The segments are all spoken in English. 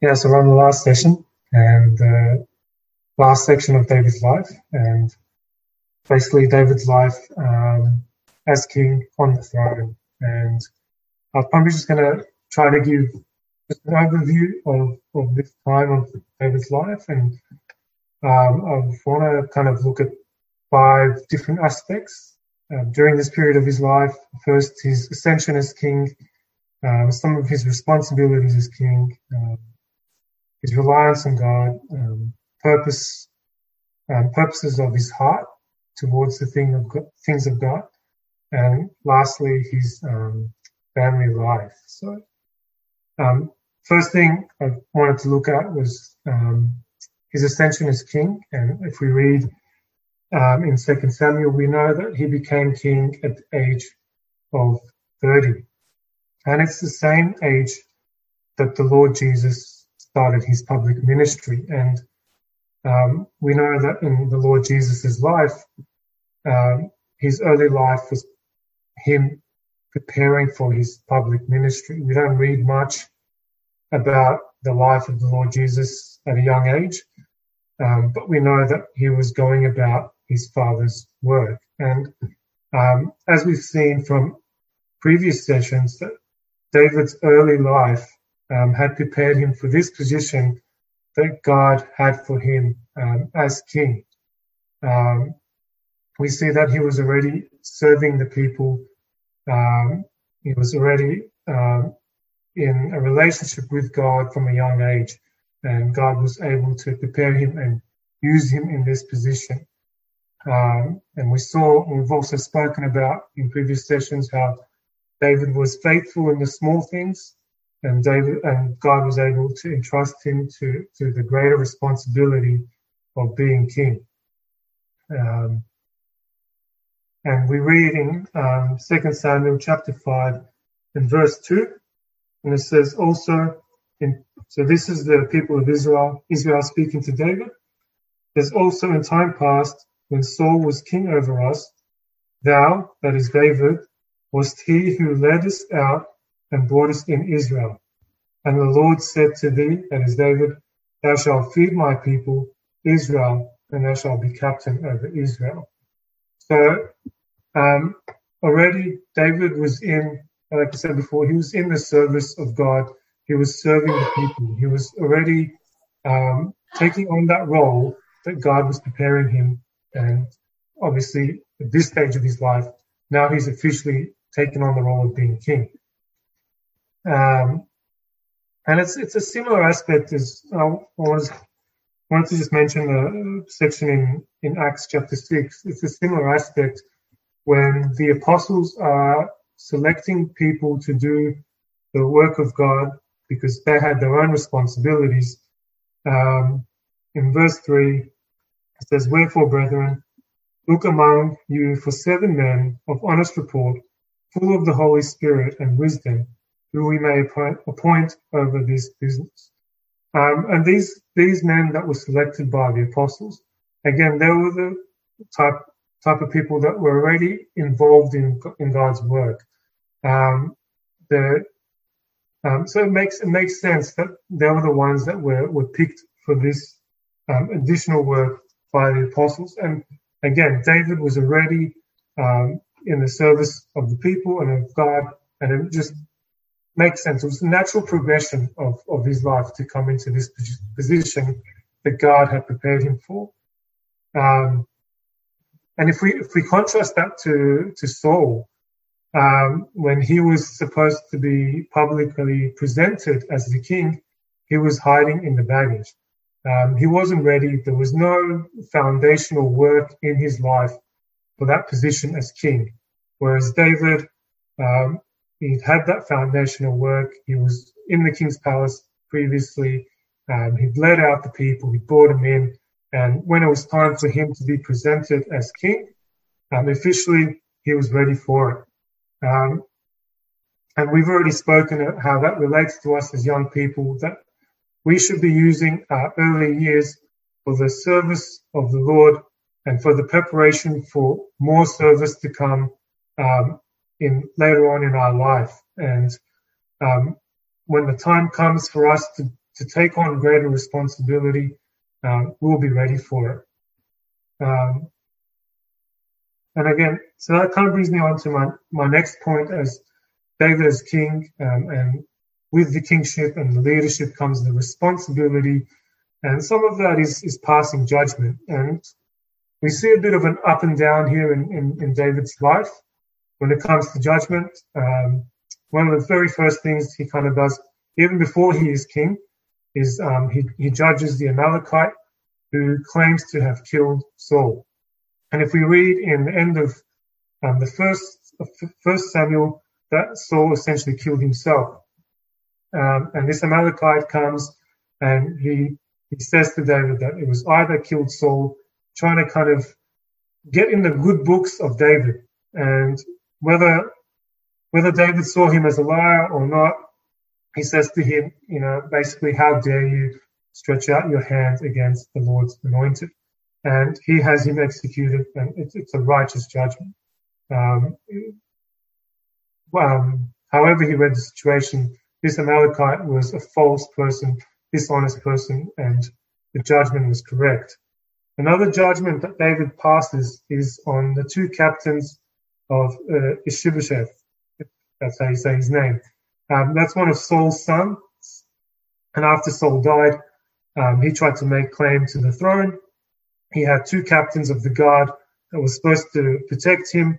Yeah, so we're on the last session and the last section of David's life, and basically David's life um, as king on the throne. And I'm probably just going to try to give just an overview of, of this time of David's life, and um, I want to kind of look at five different aspects um, during this period of his life. First, his ascension as king, um, some of his responsibilities as king, um, his reliance on God, um, purpose, um, purposes of his heart towards the thing of God, things of God, and lastly, his um, family life. So, um, first thing I wanted to look at was um, his ascension as king, and if we read um, in Second Samuel, we know that he became king at the age of 30. And it's the same age that the Lord Jesus started his public ministry. And um, we know that in the Lord Jesus' life, um, his early life was him preparing for his public ministry. We don't read much about the life of the Lord Jesus at a young age, um, but we know that he was going about his Father's work. And um, as we've seen from previous sessions, that David's early life um, had prepared him for this position that God had for him um, as king. Um, we see that he was already serving the people. Um, he was already um, in a relationship with God from a young age, and God was able to prepare him and use him in this position. Um, and we saw, we've also spoken about in previous sessions how David was faithful in the small things and David and God was able to entrust him to, to the greater responsibility of being king. Um, and we read in um, 2 Samuel chapter 5 in verse 2, and it says also, in, so this is the people of Israel, Israel speaking to David. There's also in time past, when Saul was king over us, thou, that is David, wast he who led us out and broughtest in Israel. And the Lord said to thee, that is David, Thou shalt feed my people, Israel, and thou shalt be captain over Israel. So um, already David was in, like I said before, he was in the service of God. He was serving the people. He was already um, taking on that role that God was preparing him. And obviously, at this stage of his life, now he's officially taken on the role of being king. Um, and it's it's a similar aspect as I was wanted to just mention the section in, in Acts chapter 6. It's a similar aspect when the apostles are selecting people to do the work of God because they had their own responsibilities. Um, in verse 3, it says, Wherefore, brethren, look among you for seven men of honest report, full of the Holy Spirit and wisdom who we may appoint over this business. Um, and these these men that were selected by the apostles, again, they were the type type of people that were already involved in in God's work. Um, the um, so it makes it makes sense that they were the ones that were were picked for this um, additional work by the apostles. And again, David was already um, in the service of the people and of God, and it just makes sense. It was a natural progression of, of his life to come into this position that God had prepared him for. Um, and if we if we contrast that to to Saul, um, when he was supposed to be publicly presented as the king, he was hiding in the baggage. Um, he wasn't ready. There was no foundational work in his life for that position as king. Whereas David, um, He'd had that foundational work. He was in the king's palace previously. Um, he'd led out the people. He brought them in. And when it was time for him to be presented as king, um, officially he was ready for it. Um, and we've already spoken of how that relates to us as young people, that we should be using our early years for the service of the Lord and for the preparation for more service to come um, in later on in our life. And um, when the time comes for us to, to take on greater responsibility um, will be ready for it. Um, and again, so that kind of brings me on to my, my next point as David as king, um, and with the kingship and the leadership comes the responsibility, and some of that is, is passing judgment. And we see a bit of an up and down here in, in, in David's life when it comes to judgment. Um, one of the very first things he kind of does, even before he is king, is um, he, he judges the Amalekite who claims to have killed Saul. And if we read in the end of um, the first first Samuel, that Saul essentially killed himself. Um, and this Amalekite comes and he he says to David that it was either killed Saul, trying to kind of get in the good books of David, and whether whether David saw him as a liar or not, he says to him, you know, basically, how dare you stretch out your hand against the Lord's anointed? And he has him executed, and it's, it's a righteous judgment. Um, um, however, he read the situation, this Amalekite was a false person, dishonest person, and the judgment was correct. Another judgment that David passes is on the two captains of uh. That's how you say his name. Um, that's one of Saul's sons. And after Saul died, um, he tried to make claim to the throne. He had two captains of the guard that were supposed to protect him,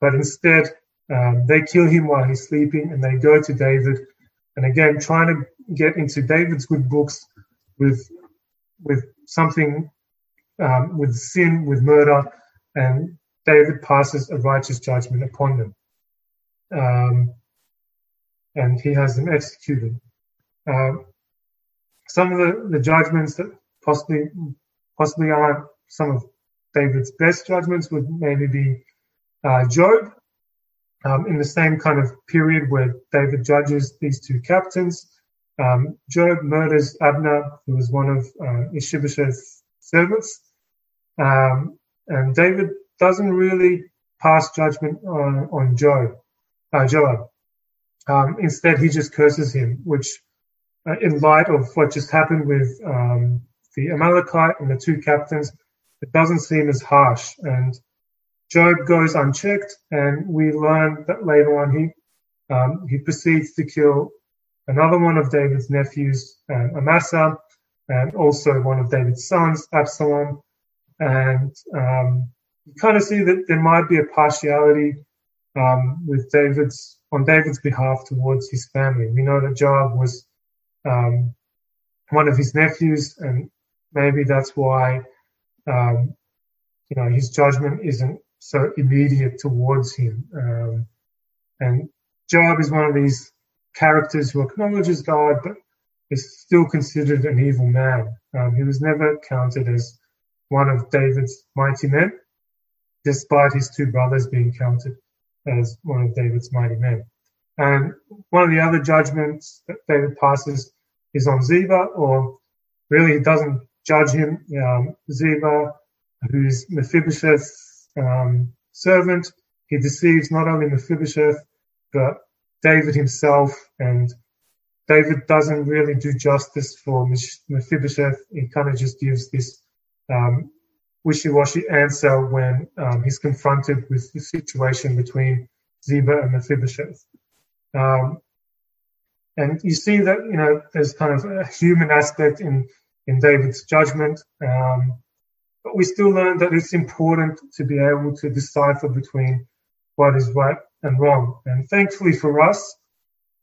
but instead um, they kill him while he's sleeping and they go to David. And again, trying to get into David's good books with with something um, with sin, with murder, and David passes a righteous judgment upon them. Um, and he has them executed. Um, some of the, the judgments that possibly possibly aren't some of David's best judgments would maybe be uh, Job, um, in the same kind of period where David judges these two captains. Um, Job murders Abner, who was one of uh, Ishbosheth's servants, um, and David doesn't really pass judgment on, on Job, uh, Joab. Um, instead, he just curses him, which, uh, in light of what just happened with um, the Amalekite and the two captains, it doesn't seem as harsh. And Job goes unchecked, and we learn that later on he um, he proceeds to kill another one of David's nephews, um, Amasa, and also one of David's sons, Absalom. And um, you kind of see that there might be a partiality um, with David's on David's behalf towards his family. We know that Joab was um, one of his nephews, and maybe that's why um, you know his judgment isn't so immediate towards him. Um, and Joab is one of these characters who acknowledges God, but is still considered an evil man. Um, he was never counted as one of David's mighty men, despite his two brothers being counted as one of David's mighty men. And one of the other judgments that David passes is on Ziba, or really he doesn't judge him. Um, Ziba, who's Mephibosheth's um, servant, he deceives not only Mephibosheth, but David himself. And David doesn't really do justice for Mephibosheth. He kind of just gives this um, wishy-washy answer when um, he's confronted with the situation between Ziba and Mephibosheth. Um, and you see that you know there's kind of a human aspect in in David's judgment, um, but we still learn that it's important to be able to decipher between what is right and wrong. And thankfully for us,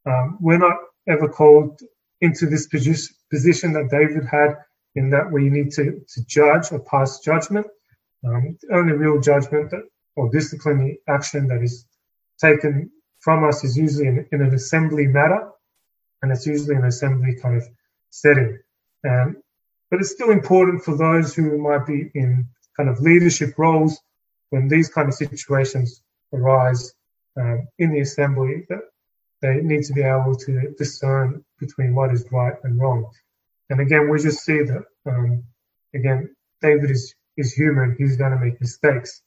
um, we're not ever called into this position that David had in that we need to, to judge or pass judgment. Um, the only real judgment that, or disciplinary action that is taken from us is usually in, in, an assembly matter, and it's usually an assembly kind of setting. Um, but it's still important for those who might be in kind of leadership roles when these kind of situations arise um, in the assembly that they need to be able to discern between what is right and wrong. And again, we just see that, um, again, David is, is human. He's going to make mistakes.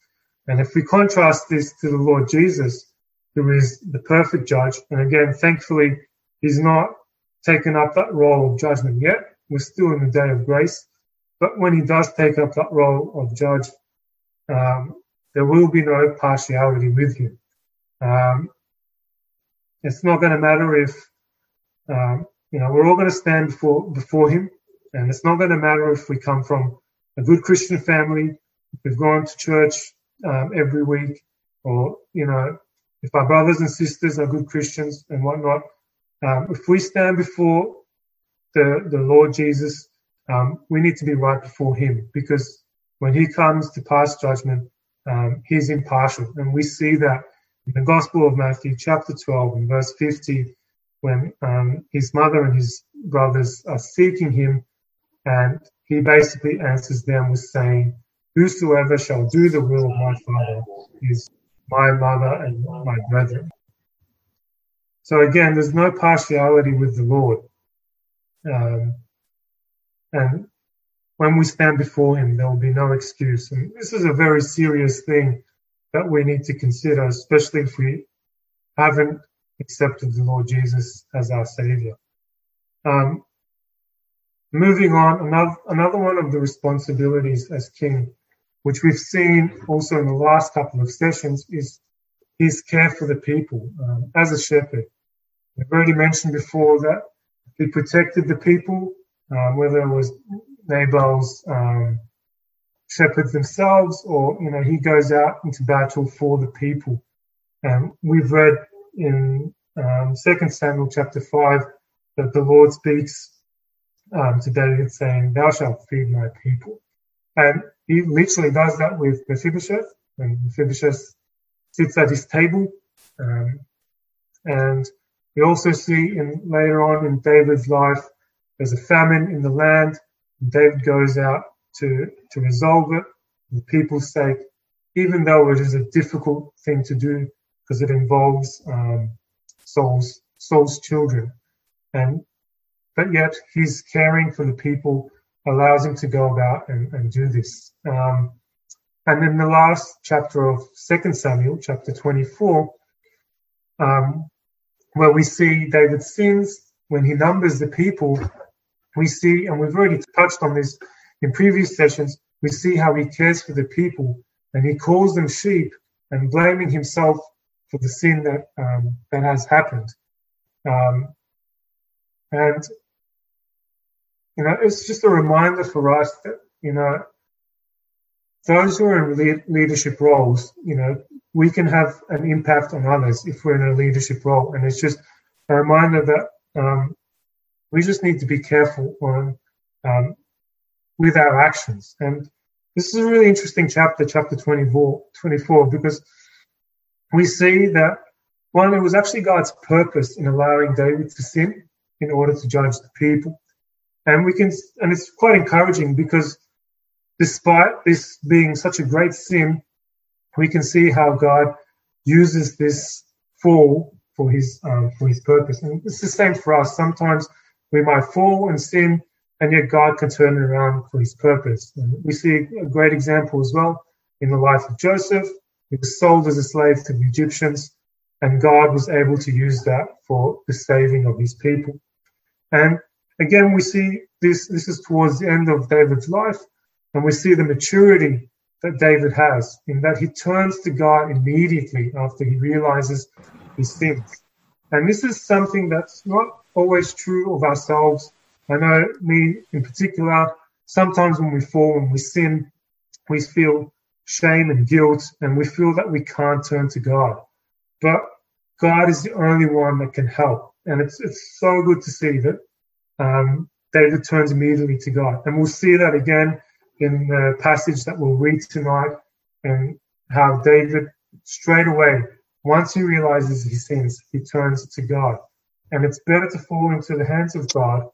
And if we contrast this to the Lord Jesus, who is the perfect judge, and again, thankfully, he's not taken up that role of judgment yet. We're still in the day of grace. But when he does take up that role of judge, um, there will be no partiality with him. Um, it's not going to matter if, um, you know, we're all going to stand before, before him. And it's not going to matter if we come from a good Christian family, we've gone to church um, every week, or, you know, if our brothers and sisters are good Christians and whatnot, um, if we stand before the, the Lord Jesus, um, we need to be right before Him because when He comes to pass judgment, um, He's impartial. And we see that in the Gospel of Matthew, chapter 12, and verse 50, when um, his mother and his brothers are seeking Him, and He basically answers them with saying, Whosoever shall do the will of my Father is my mother and my brethren. So again, there's no partiality with the Lord. Um, and when we stand before Him, there will be no excuse. And this is a very serious thing that we need to consider, especially if we haven't accepted the Lord Jesus as our Savior. Um, moving on, another, another one of the responsibilities as King, which we've seen also in the last couple of sessions, is his care for the people um, as a shepherd. We've already mentioned before that he protected the people, um, whether it was Nabal's um, shepherds themselves or, you know, he goes out into battle for the people. And we've read in um, 2 Samuel chapter 5 that the Lord speaks um, to David saying, Thou shalt feed my people. And he literally does that with Mephibosheth, and Mephibosheth sits at his table. Um, and we also see in later on in David's life, there's a famine in the land. David goes out to, to resolve it for the people's sake, even though it is a difficult thing to do because it involves um, Saul's, children. And but yet his caring for the people, allows him to go about and, and do this. Um, and in the last chapter of Second Samuel, chapter 24, um, where we see David sins when he numbers the people. We see, and we've already touched on this in previous sessions, we see how he cares for the people and he calls them sheep and blaming himself for the sin that um, that has happened. Um, and you know, it's just a reminder for us that you know those who are in leadership roles, you know, we can have an impact on others if we're in a leadership role. And it's just a reminder that um, we just need to be careful on um, with our actions. And this is a really interesting chapter, chapter 24, 24, because we see that one, it was actually God's purpose in allowing David to sin in order to judge the people. And we can, and it's quite encouraging because despite this being such a great sin, we can see how God uses this fall for his um, for his purpose. And it's the same for us. Sometimes we might fall and sin, and yet God can turn it around for his purpose. And we see a great example as well in the life of Joseph. He was sold as a slave to the Egyptians, and God was able to use that for the saving of his people. And again, we see this, this is towards the end of David's life. And we see the maturity that David has in that he turns to God immediately after he realizes his sins. And this is something that's not always true of ourselves. I know me in particular, sometimes when we fall and we sin, we feel shame and guilt and we feel that we can't turn to God. But God is the only one that can help. And it's, it's so good to see that um, David turns immediately to God. And we'll see that again in the passage that we'll read tonight and how David straight away, once he realizes his sins, he turns to God. And it's better to fall into the hands of God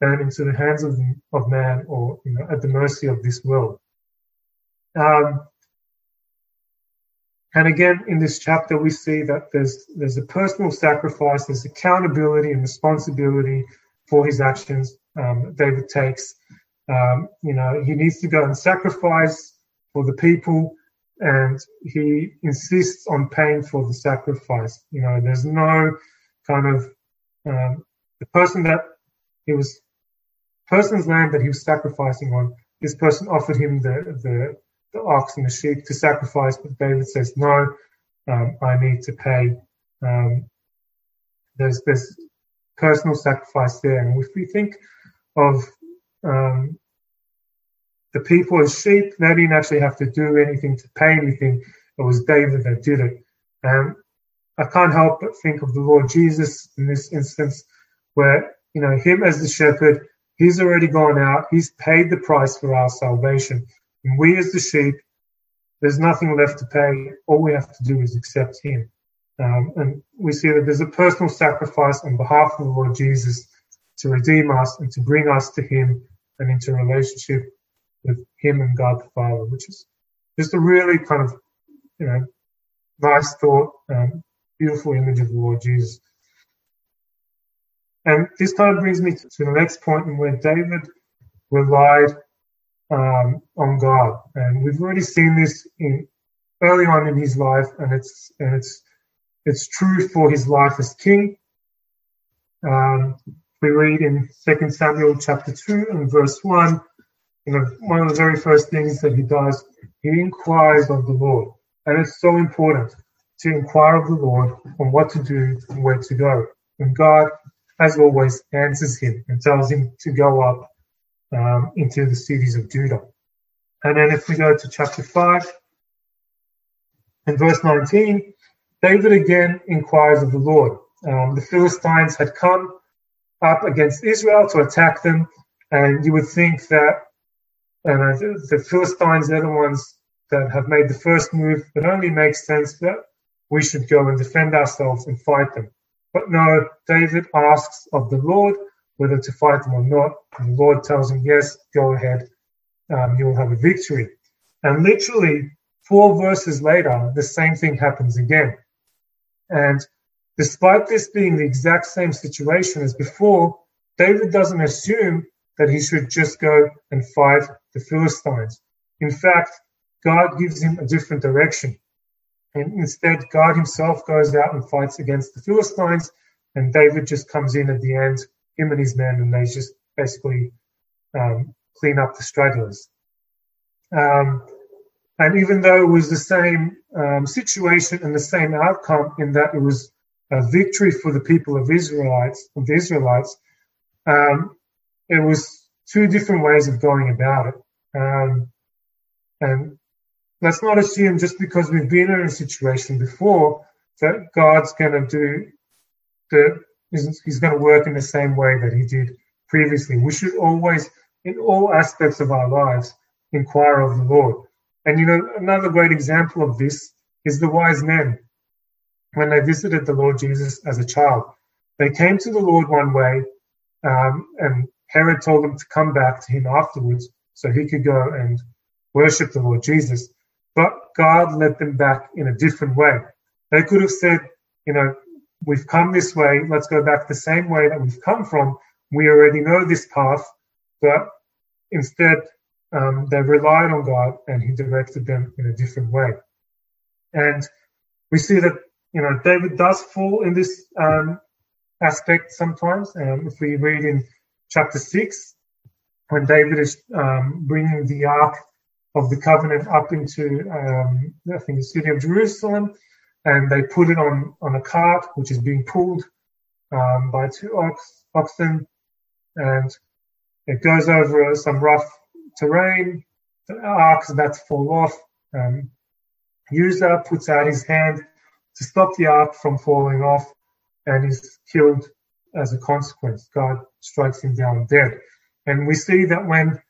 than into the hands of, of man or you know, at the mercy of this world. Um, and again, in this chapter, we see that there's there's a personal sacrifice, there's accountability and responsibility for his actions um, David takes. Um, you know, he needs to go and sacrifice for the people, and he insists on paying for the sacrifice. You know, there's no kind of um, the person that He was person's land that he was sacrificing on. This person offered him the the, the ox and the sheep to sacrifice, but David says, "No, um, I need to pay." Um, there's this personal sacrifice there, and if we think of um, the people as sheep, they didn't actually have to do anything to pay anything. It was David that did it. And I can't help but think of the Lord Jesus in this instance, where, you know, him as the shepherd, he's already gone out, he's paid the price for our salvation. And we as the sheep, there's nothing left to pay. All we have to do is accept him. Um, and we see that there's a personal sacrifice on behalf of the Lord Jesus to redeem us and to bring us to him and into relationship with him and God the Father, which is just a really kind of, you know, nice thought, um, beautiful image of the Lord Jesus. And this kind of brings me to, the next point in where David relied um, on God, and we've already seen this in early on in his life, and it's and it's it's true for his life as king. Um, we read in Second Samuel chapter two and verse one you know, one of the very first things that he does, he inquires of the Lord. And it's so important to inquire of the Lord on what to do and where to go. And God, as always, answers him and tells him to go up um, into the cities of Judah. And then if we go to chapter 5 and verse 19, David again inquires of the Lord. Um, the Philistines had come up against Israel to attack them, and you would think that and the Philistines are the ones that have made the first move. It only makes sense that we should go and defend ourselves and fight them. But no, David asks of the Lord whether to fight them or not. And the Lord tells him, yes, go ahead. Um, you will have a victory. And literally, four verses later, the same thing happens again. And despite this being the exact same situation as before, David doesn't assume that he should just go and fight the Philistines. In fact, God gives him a different direction. And instead, God himself goes out and fights against the Philistines, and David just comes in at the end, him and his men, and they just basically um, clean up the stragglers. Um, and even though it was the same um, situation and the same outcome in that it was a victory for the people of Israelites, of the Israelites, um, it was two different ways of going about it. Um, and let's not assume just because we've been in a situation before that God's going to do the he's going to work in the same way that he did previously. We should always, in all aspects of our lives, inquire of the Lord. And you know, another great example of this is the wise men when they visited the Lord Jesus as a child. They came to the Lord one way, um, and Herod told them to come back to him afterwards so he could go and worship the Lord Jesus. But God led them back in a different way. They could have said, you know, we've come this way, let's go back the same way that we've come from. We already know this path, but instead um, they relied on God and He directed them in a different way. And we see that, you know, David does fall in this um, aspect sometimes. Um, if we read in chapter 6, when David is um, bringing the Ark of the Covenant up into, um, I think, the city of Jerusalem, and they put it on, on a cart, which is being pulled um, by two ox, oxen, and it goes over some rough terrain. The ark's about to fall off. Um, Uzzah puts out his hand to stop the ark from falling off, and is killed as a consequence. God strikes him down dead. And we see that when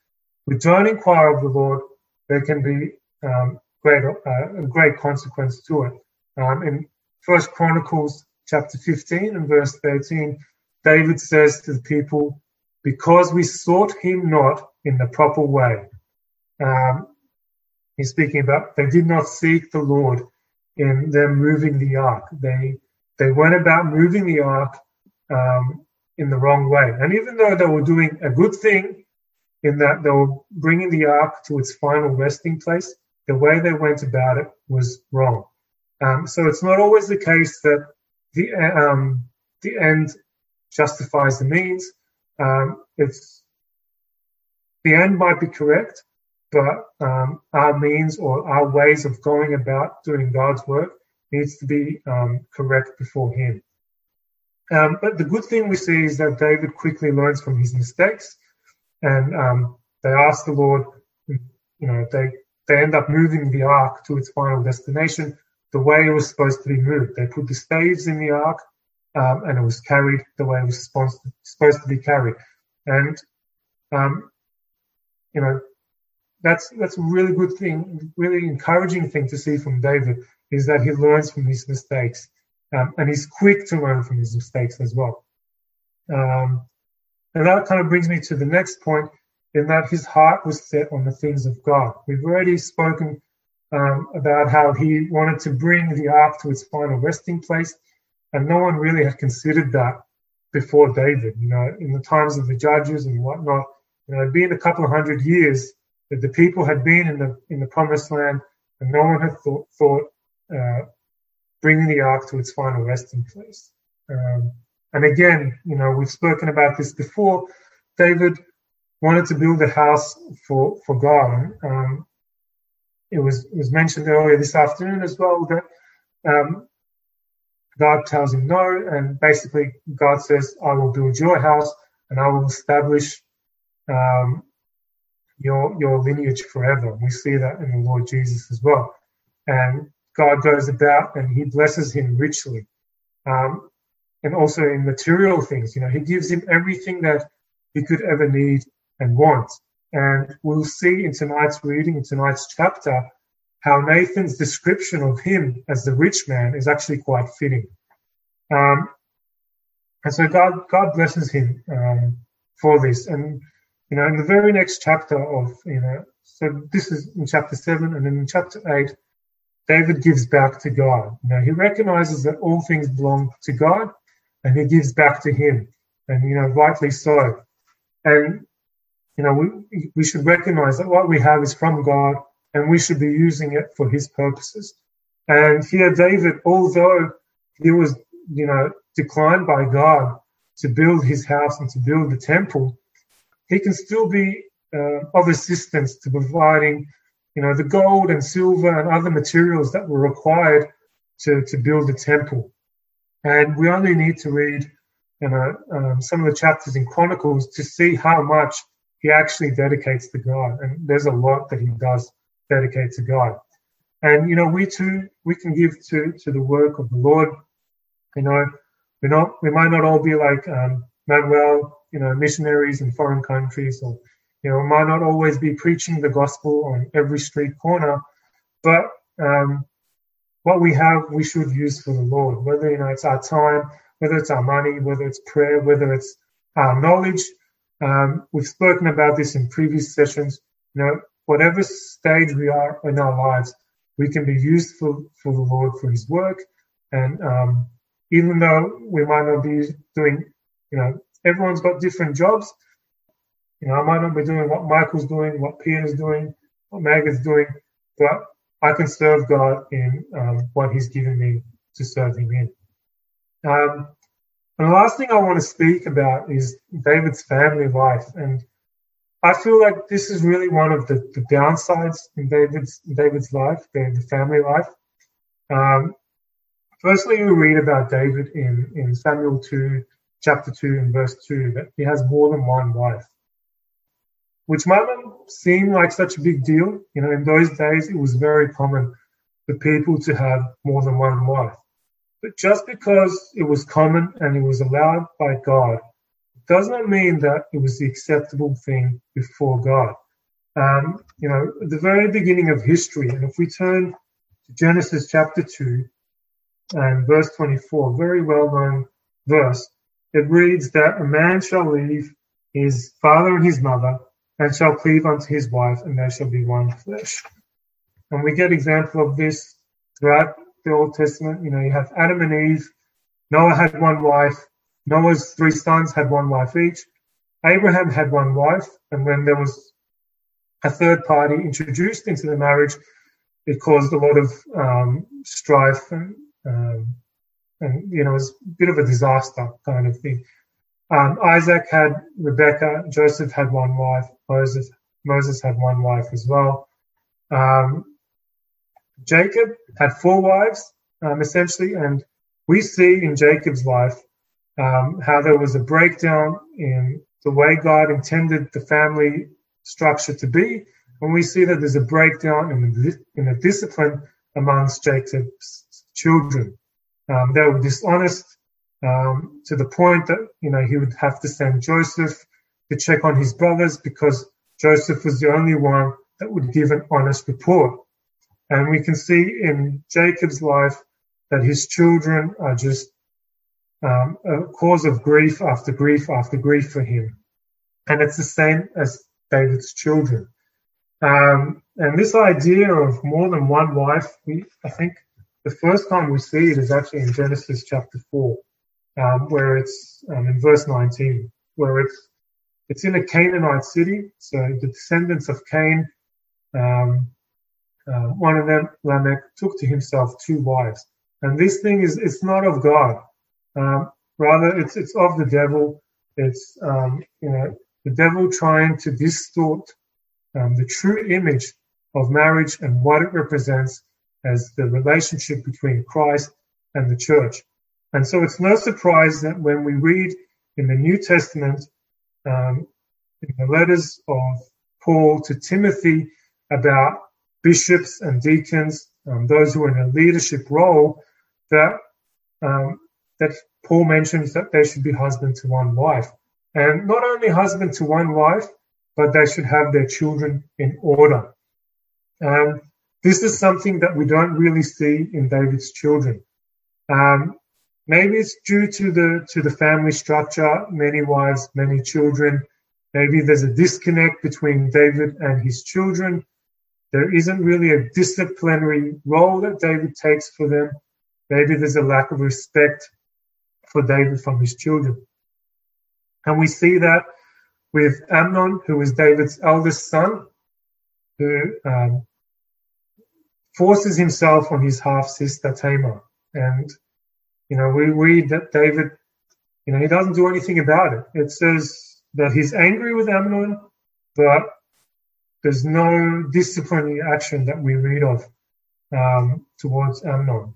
we don't inquire of the Lord, there can be um, great, uh, a great consequence to it. Um, in First Chronicles chapter 15 and verse 13, David says to the people, because we sought him not in the proper way. Um, he's speaking about they did not seek the Lord in them moving the ark. They they went about moving the ark um, in the wrong way. And even though they were doing a good thing in that they were bringing the ark to its final resting place, the way they went about it was wrong. Um, so it's not always the case that the um, the end justifies the means. um, it's the end might be correct, but um, our means or our ways of going about doing God's work needs to be um, correct before Him. Um, but the good thing we see is that David quickly learns from his mistakes, and they ask the Lord. You know, they they end up moving the ark to its final destination the way it was supposed to be moved. They put the staves in the ark, um, and it was carried the way it was supposed to, be carried. And um, you know, that's that's a really good thing, really encouraging thing to see from David is that he learns from his mistakes, um, and he's quick to learn from his mistakes as well. Um, and that kind of brings me to the next point, in that his heart was set on the things of God. We've already spoken um, about how he wanted to bring the ark to its final resting place, and no one really had considered that before David. You know, in the times of the judges and whatnot, you know, it'd been a couple of hundred years that the people had been in the in the promised land, and no one had thought, thought uh, bringing the ark to its final resting place. Um, and again, you know, we've spoken about this before. David wanted to build a house for for God. Um, it was it was mentioned earlier this afternoon as well that um, God tells him no, and basically God says, "I will build your house, and I will establish um, your your lineage forever." We see that in the Lord Jesus as well, and God goes about and He blesses him richly, um, and also in material things. You know, He gives him everything that he could ever need and want. And we'll see in tonight's reading, in tonight's chapter, how Nathan's description of him as the rich man is actually quite fitting. Um, and so God, God blesses him um, for this. And, you know, in the very next chapter of, you know, so this is in chapter seven, and then in chapter eight, David gives back to God. You know, he recognizes that all things belong to God, and he gives back to him, and you know, rightly so. And you know, we, we should recognize that what we have is from God and we should be using it for his purposes. And here, David, although he was, you know, declined by God to build his house and to build the temple, he can still be uh, of assistance to providing, you know, the gold and silver and other materials that were required to, to build the temple. And we only need to read, you know, um, some of the chapters in Chronicles to see how much he actually dedicates to God. And there's a lot that he does dedicate to God. And, you know, we too, we can give to, to the work of the Lord. You know, we not, we might not all be like um, Manuel, you know, missionaries in foreign countries, or, you know, we might not always be preaching the gospel on every street corner, but um, what we have, we should use for the Lord, whether, you know, it's our time, whether it's our money, whether it's prayer, whether it's our knowledge, um, we've spoken about this in previous sessions. You know, whatever stage we are in our lives, we can be useful for the Lord for His work. And um, even though we might not be doing, you know, everyone's got different jobs. You know, I might not be doing what Michael's doing, what Peter's doing, what Megan's doing, but I can serve God in um, what He's given me to serve Him in. Um, and the last thing I want to speak about is David's family life. And I feel like this is really one of the, the downsides in David's David's life, the, the family life. Um, firstly, we read about David in, in Samuel 2, chapter 2, and verse 2, that he has more than one wife, which might not seem like such a big deal. You know, in those days, it was very common for people to have more than one wife. But just because it was common and it was allowed by God does not mean that it was the acceptable thing before God. Um, you know, at the very beginning of history, and if we turn to Genesis chapter 2 and verse 24, very well known verse, it reads that a man shall leave his father and his mother and shall cleave unto his wife, and they shall be one flesh. And we get example of this throughout the Old Testament, you know, you have Adam and Eve. Noah had one wife. Noah's three sons had one wife each. Abraham had one wife, and when there was a third party introduced into the marriage, it caused a lot of um, strife and, um, and you know, it was a bit of a disaster kind of thing. Um, Isaac had Rebecca, Joseph had one wife, Moses Moses had one wife as well. Um, Jacob had four wives, um, essentially, and we see in Jacob's life um, how there was a breakdown in the way God intended the family structure to be, and we see that there's a breakdown in the, in the discipline amongst Jacob's children. Um, they were dishonest um, to the point that you know he would have to send Joseph to check on his brothers because Joseph was the only one that would give an honest report. And we can see in Jacob's life that his children are just um, a cause of grief after grief after grief for him. And it's the same as David's children. Um, and this idea of more than one wife, we, I think the first time we see it is actually in Genesis chapter 4, um, where it's um, in verse 19, where it's it's in a Canaanite city. So the descendants of Cain, um, uh, one of them, Lamech, took to himself two wives. And this thing is it's not of God. Um, rather, it's it's of the devil. It's um, you know the devil trying to distort um, the true image of marriage and what it represents as the relationship between Christ and the church. And so it's no surprise that when we read in the New Testament, um, in the letters of Paul to Timothy about bishops and deacons, um, those who are in a leadership role, that um, that Paul mentions that they should be husband to one wife, and not only husband to one wife, but they should have their children in order. Um, this is something that we don't really see in David's children. Um, maybe it's due to the to the family structure, many wives, many children. Maybe there's a disconnect between David and his children. There isn't really a disciplinary role that David takes for them. Maybe there's a lack of respect for David from his children. And we see that with Amnon, who is David's eldest son, who um, forces himself on his half sister Tamar. And, you know, we read that David, you know, he doesn't do anything about it. It says that he's angry with Amnon, but there's no disciplinary action that we read of um, towards Amnon.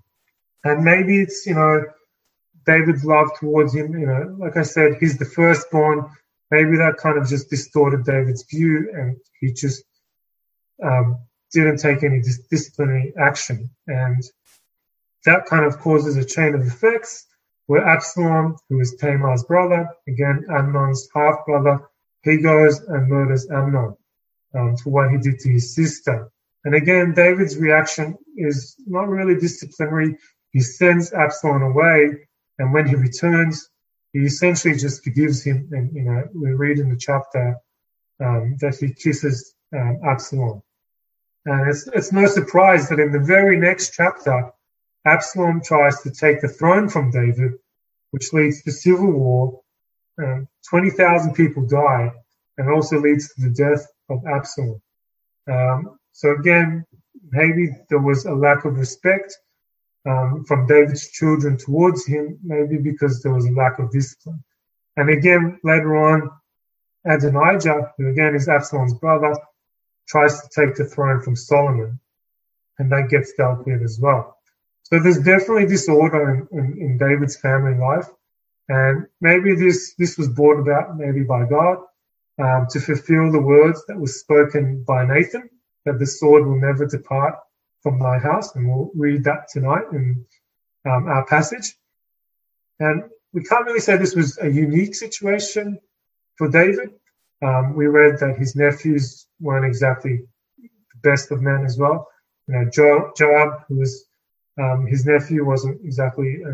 And maybe it's, you know, David's love towards him, you know, like I said, he's the firstborn. Maybe that kind of just distorted David's view and he just um, didn't take any dis- disciplinary action. And that kind of causes a chain of effects where Absalom, who is Tamar's brother, again Amnon's half brother, he goes and murders Amnon um, for what he did to his sister. And again, David's reaction is not really disciplinary. He sends Absalom away, and when he returns, he essentially just forgives him. And you know, we read in the chapter um, that he kisses um, Absalom. And it's, it's no surprise that in the very next chapter, Absalom tries to take the throne from David, which leads to civil war. Um, 20,000 people die and also leads to the death of Absalom. Um, so again, maybe there was a lack of respect um, from David's children towards him, maybe because there was a lack of discipline. And again, later on, Adonijah, who again is Absalom's brother, tries to take the throne from Solomon, and that gets dealt with as well. So there's definitely disorder in, in, in David's family life. And maybe this, this was brought about maybe by God um, to fulfill the words that was spoken by Nathan, that the sword will never depart from thy house. And we'll read that tonight in um, our passage. And we can't really say this was a unique situation for David. Um, we read that his nephews weren't exactly the best of men as well. You know, jo- Joab, who was um, his nephew wasn't exactly a,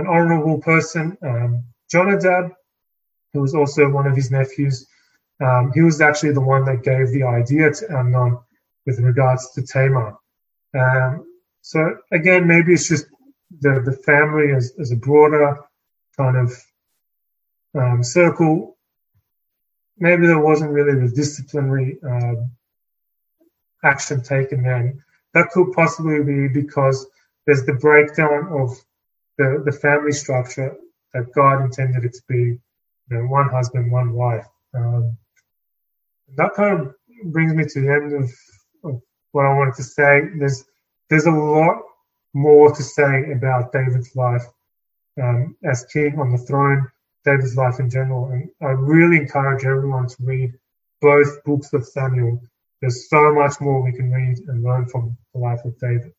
an honorable person. Um, Jonadab, who was also one of his nephews, um, he was actually the one that gave the idea to Amnon with regards to Tamar. Um, so again, maybe it's just the, the family as, as a broader kind of um, circle. Maybe there wasn't really the disciplinary um, action taken then. That could possibly be because there's the breakdown of the, the family structure that God intended it to be you know, one husband, one wife. Um, that kind of brings me to the end of, of what I wanted to say. There's there's a lot more to say about David's life um, as king on the throne, David's life in general, and I really encourage everyone to read both books of Samuel. There's so much more we can read and learn from the life of David.